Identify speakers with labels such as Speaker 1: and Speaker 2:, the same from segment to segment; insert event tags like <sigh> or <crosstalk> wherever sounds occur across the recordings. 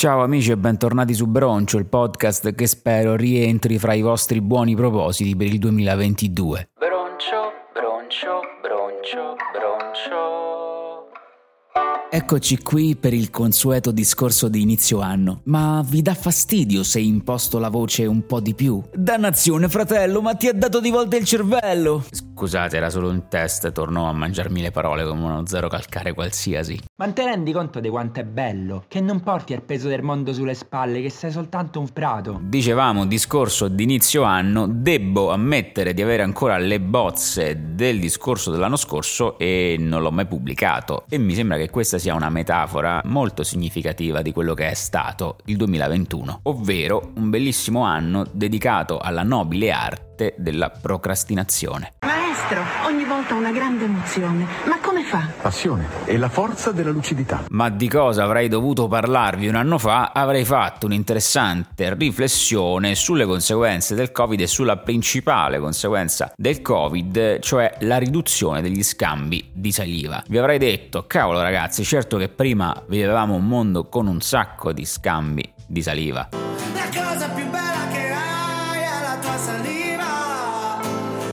Speaker 1: Ciao amici e bentornati su Broncio, il podcast che spero rientri fra i vostri buoni propositi per il 2022. Eccoci qui per il consueto discorso di inizio anno. Ma vi dà fastidio se imposto la voce un po' di più? Dannazione, fratello, ma ti ha dato di volta il cervello! Scusate, era solo un test, tornò a mangiarmi le parole come uno zero calcare qualsiasi.
Speaker 2: Ma te rendi conto di quanto è bello? Che non porti il peso del mondo sulle spalle, che sei soltanto un prato.
Speaker 1: Dicevamo, discorso d'inizio anno, debbo ammettere di avere ancora le bozze del discorso dell'anno scorso e non l'ho mai pubblicato. E mi sembra che questa sia una metafora molto significativa di quello che è stato il 2021, ovvero un bellissimo anno dedicato alla nobile arte della procrastinazione.
Speaker 3: Maestro, ogni volta una grande emozione. Ma come fa?
Speaker 4: Passione e la forza della lucidità.
Speaker 1: Ma di cosa avrei dovuto parlarvi un anno fa? Avrei fatto un'interessante riflessione sulle conseguenze del Covid e sulla principale conseguenza del Covid, cioè la riduzione degli scambi di saliva. Vi avrei detto, cavolo ragazzi, certo che prima vivevamo un mondo con un sacco di scambi di saliva.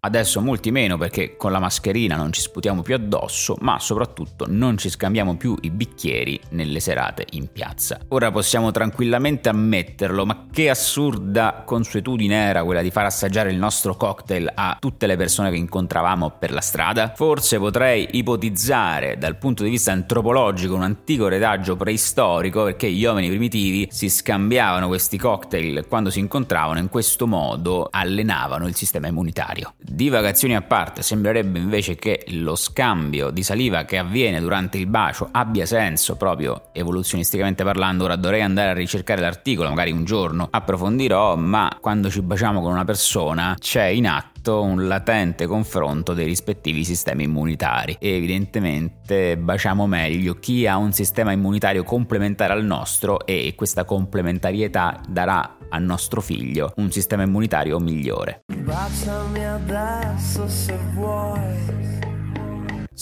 Speaker 1: Adesso molti meno perché con la mascherina non ci sputiamo più addosso, ma soprattutto non ci scambiamo più i bicchieri nelle serate in piazza. Ora possiamo tranquillamente ammetterlo, ma che assurda consuetudine era quella di far assaggiare il nostro cocktail a tutte le persone che incontravamo per la strada? Forse potrei ipotizzare dal punto di vista antropologico un antico retaggio preistorico perché gli uomini primitivi si scambiavano questi cocktail quando si incontravano in questo modo allenavano il sistema immunitario. Divagazioni a parte, sembrerebbe invece che lo scambio di saliva che avviene durante il bacio abbia senso proprio evoluzionisticamente parlando. Ora dovrei andare a ricercare l'articolo, magari un giorno approfondirò, ma quando ci baciamo con una persona c'è in atto un latente confronto dei rispettivi sistemi immunitari e evidentemente baciamo meglio chi ha un sistema immunitario complementare al nostro e questa complementarietà darà al nostro figlio un sistema immunitario migliore.
Speaker 5: Baciami adesso se vuoi.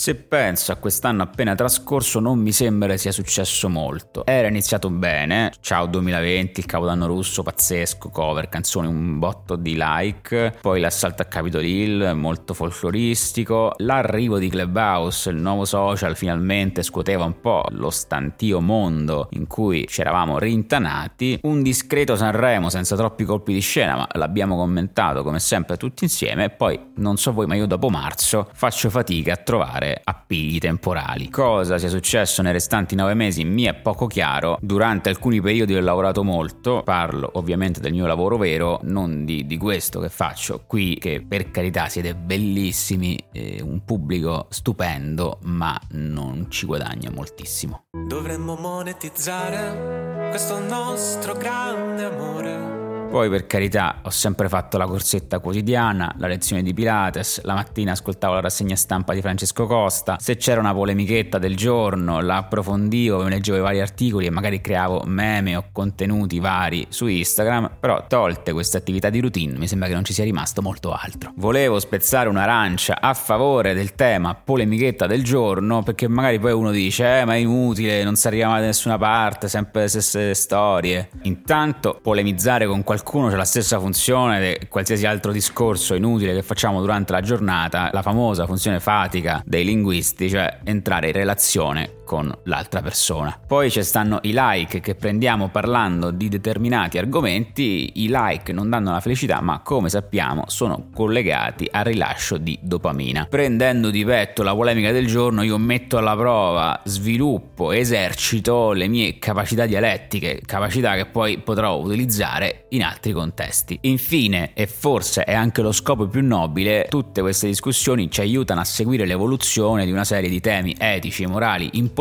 Speaker 1: Se penso a quest'anno appena trascorso non mi sembra sia successo molto. Era iniziato bene, ciao 2020, il capodanno russo pazzesco, cover, canzoni, un botto di like, poi l'assalto a Capitol Hill, molto folcloristico, l'arrivo di Clubhouse, il nuovo social finalmente scuoteva un po' lo stantio mondo in cui ci eravamo rintanati, un discreto Sanremo senza troppi colpi di scena, ma l'abbiamo commentato come sempre tutti insieme, poi non so voi ma io dopo marzo faccio fatica a trovare appigli temporali. Cosa sia successo nei restanti nove mesi mi è poco chiaro. Durante alcuni periodi ho lavorato molto, parlo ovviamente del mio lavoro vero, non di, di questo che faccio qui, che per carità siete bellissimi, eh, un pubblico stupendo, ma non ci guadagna moltissimo.
Speaker 5: Dovremmo monetizzare questo nostro grande amore.
Speaker 1: Poi per carità ho sempre fatto la corsetta quotidiana, la lezione di Pilates, la mattina ascoltavo la rassegna stampa di Francesco Costa, se c'era una polemichetta del giorno la approfondivo, mi leggevo i vari articoli e magari creavo meme o contenuti vari su Instagram, però tolte queste attività di routine mi sembra che non ci sia rimasto molto altro. Volevo spezzare un'arancia a favore del tema polemichetta del giorno perché magari poi uno dice eh ma è inutile, non si arriva mai da nessuna parte, sempre le stesse storie. Intanto polemizzare con qualcuno qualcuno c'è la stessa funzione di qualsiasi altro discorso inutile che facciamo durante la giornata, la famosa funzione fatica dei linguisti, cioè entrare in relazione con l'altra persona. Poi ci stanno i like che prendiamo parlando di determinati argomenti, i like non danno la felicità ma come sappiamo sono collegati al rilascio di dopamina. Prendendo di petto la polemica del giorno io metto alla prova, sviluppo, esercito le mie capacità dialettiche, capacità che poi potrò utilizzare in altri contesti. Infine, e forse è anche lo scopo più nobile, tutte queste discussioni ci aiutano a seguire l'evoluzione di una serie di temi etici e morali importanti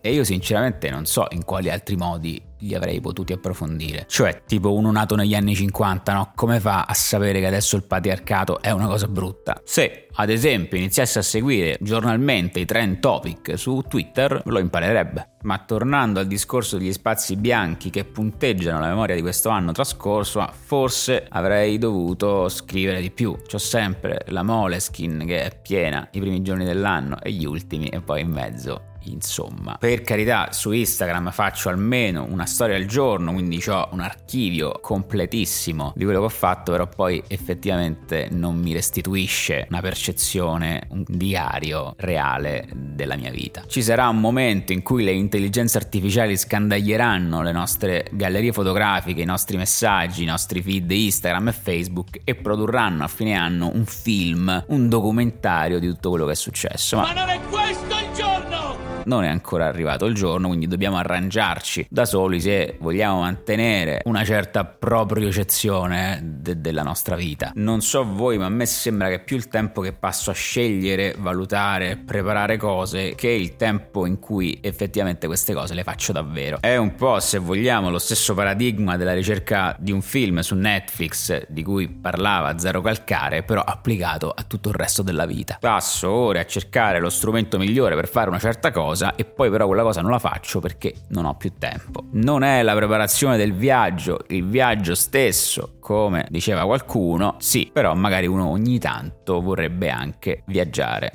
Speaker 1: e io sinceramente non so in quali altri modi li avrei potuti approfondire. Cioè, tipo uno nato negli anni 50, no? Come fa a sapere che adesso il patriarcato è una cosa brutta? Se, ad esempio, iniziasse a seguire giornalmente i trend topic su Twitter, lo imparerebbe. Ma tornando al discorso degli spazi bianchi che punteggiano la memoria di questo anno trascorso, forse avrei dovuto scrivere di più. C'ho sempre la Moleskin che è piena i primi giorni dell'anno e gli ultimi e poi in mezzo insomma. Per carità, su Instagram faccio almeno una storia al giorno, quindi ho un archivio completissimo di quello che ho fatto, però poi effettivamente non mi restituisce una percezione, un diario reale della mia vita. Ci sarà un momento in cui le intelligenze artificiali scandaglieranno le nostre gallerie fotografiche, i nostri messaggi, i nostri feed Instagram e Facebook e produrranno a fine anno un film, un documentario di tutto quello che è successo. Ma, Ma non è ancora arrivato il giorno, quindi dobbiamo arrangiarci da soli se vogliamo mantenere una certa propriocezione de- della nostra vita. Non so voi, ma a me sembra che più il tempo che passo a scegliere, valutare, preparare cose, che il tempo in cui effettivamente queste cose le faccio davvero. È un po', se vogliamo, lo stesso paradigma della ricerca di un film su Netflix di cui parlava Zero Calcare, però applicato a tutto il resto della vita. Passo ore a cercare lo strumento migliore per fare una certa cosa cosa e poi però quella cosa non la faccio perché non ho più tempo. Non è la preparazione del viaggio, il viaggio stesso, come diceva qualcuno, sì, però magari uno ogni tanto vorrebbe anche viaggiare.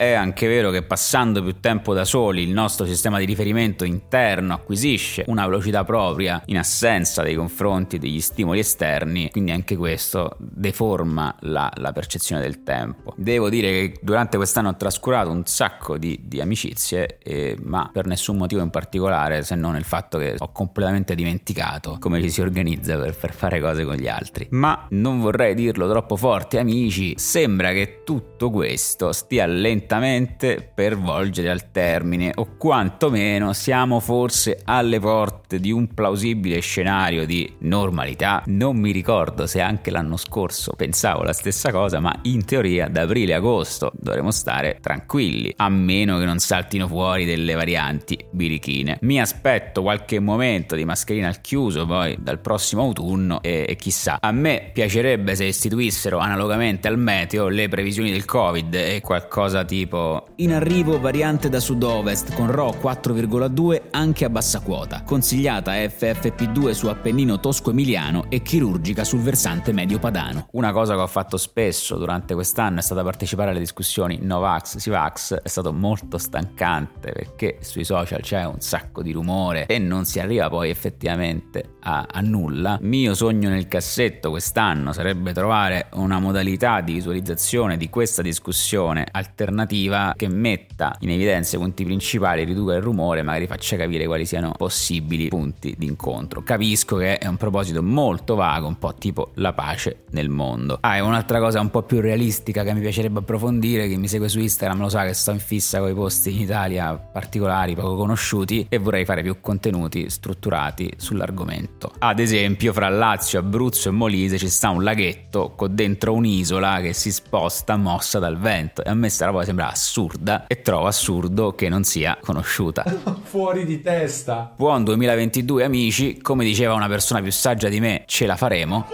Speaker 1: È anche vero che passando più tempo da soli il nostro sistema di riferimento interno acquisisce una velocità propria in assenza dei confronti degli stimoli esterni, quindi anche questo deforma la, la percezione del tempo. Devo dire che durante quest'anno ho trascurato un sacco di, di amicizie, eh, ma per nessun motivo in particolare se non il fatto che ho completamente dimenticato come ci si organizza per, per fare cose con gli altri. Ma non vorrei dirlo troppo forte, amici, sembra che tutto questo stia lentamente lentamente per volgere al termine o quantomeno siamo forse alle porte di un plausibile scenario di normalità. Non mi ricordo se anche l'anno scorso pensavo la stessa cosa, ma in teoria da aprile a agosto dovremo stare tranquilli, a meno che non saltino fuori delle varianti birichine. Mi aspetto qualche momento di mascherina al chiuso poi dal prossimo autunno e, e chissà. A me piacerebbe se istituissero analogamente al meteo le previsioni del Covid e qualcosa di tipo
Speaker 6: In arrivo variante da sud-ovest con RO 4,2 anche a bassa quota, consigliata FFP2 su Appennino tosco-emiliano e chirurgica sul versante medio padano.
Speaker 1: Una cosa che ho fatto spesso durante quest'anno è stata partecipare alle discussioni Novax, Sivax, è stato molto stancante perché sui social c'è un sacco di rumore e non si arriva poi effettivamente a, a nulla. Mio sogno nel cassetto quest'anno sarebbe trovare una modalità di visualizzazione di questa discussione alternativa alternativa che metta in evidenza i punti principali, riduca il rumore, magari faccia capire quali siano possibili punti di incontro. Capisco che è un proposito molto vago, un po' tipo la pace nel mondo. Ah, e un'altra cosa un po' più realistica che mi piacerebbe approfondire, chi mi segue su Instagram lo sa che sto in fissa con i posti in Italia particolari, poco conosciuti e vorrei fare più contenuti strutturati sull'argomento. Ad esempio, fra Lazio, Abruzzo e Molise ci sta un laghetto con dentro un'isola che si sposta mossa dal vento e a me sta roba sembra assurda e trovo assurdo che non sia conosciuta. <laughs>
Speaker 7: Fuori di testa.
Speaker 1: Buon 2022 amici, come diceva una persona più saggia di me, ce la faremo.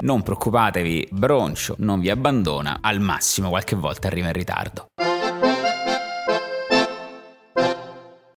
Speaker 1: Non preoccupatevi, Broncio non vi abbandona, al massimo qualche volta arriva in ritardo.